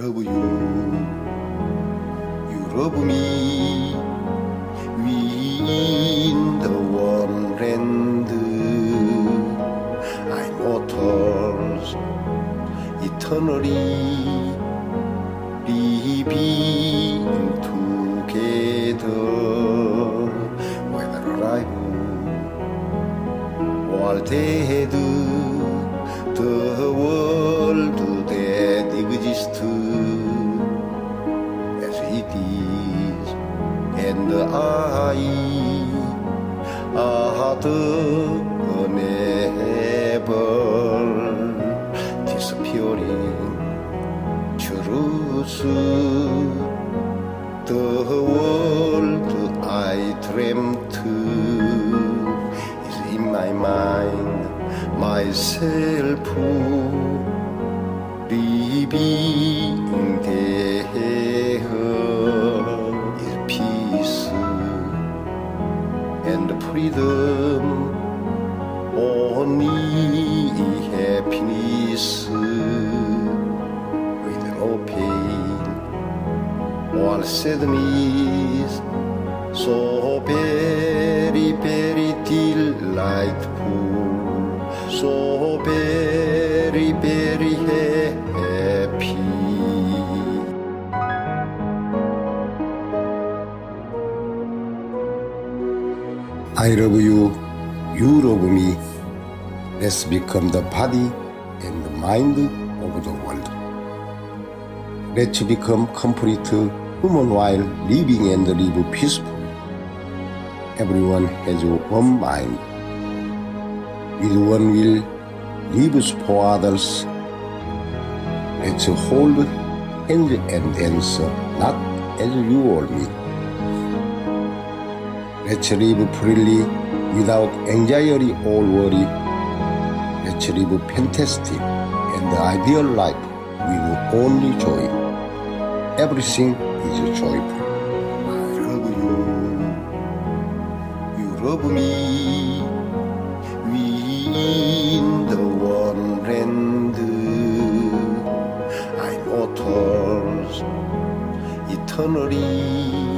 you, love me. We in the one land, immortals, eternally. Living together, whether alive or dead, the world that exists as it is, and I are never disappearing truth. The world I dreamt is in my mind, myself living there is peace and freedom, only happiness with no pain or sadness, so very, very delightful, so I love you, you love me. Let's become the body and the mind of the world. Let's become complete human while living and live peaceful. Everyone has one mind. With one will, lives for others. Let's hold hands and dance, not as you or me. Let's live freely without anxiety or worry. Let's live fantastic and the ideal life with only joy. Everything is joyful. I love you. You love me. We in the one land. Immortals eternally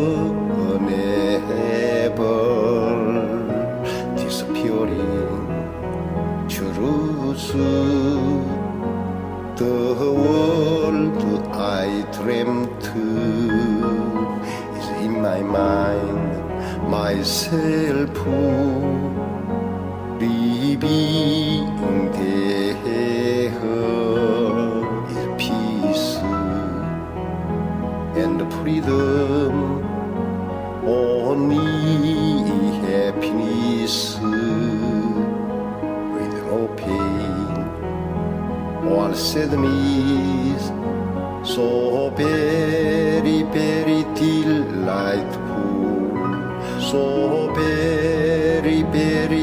World I dreamt is in my mind, myself living there is peace. And freedom, only happiness. With no pain valsedmiz so peri peri till light pool so peri peri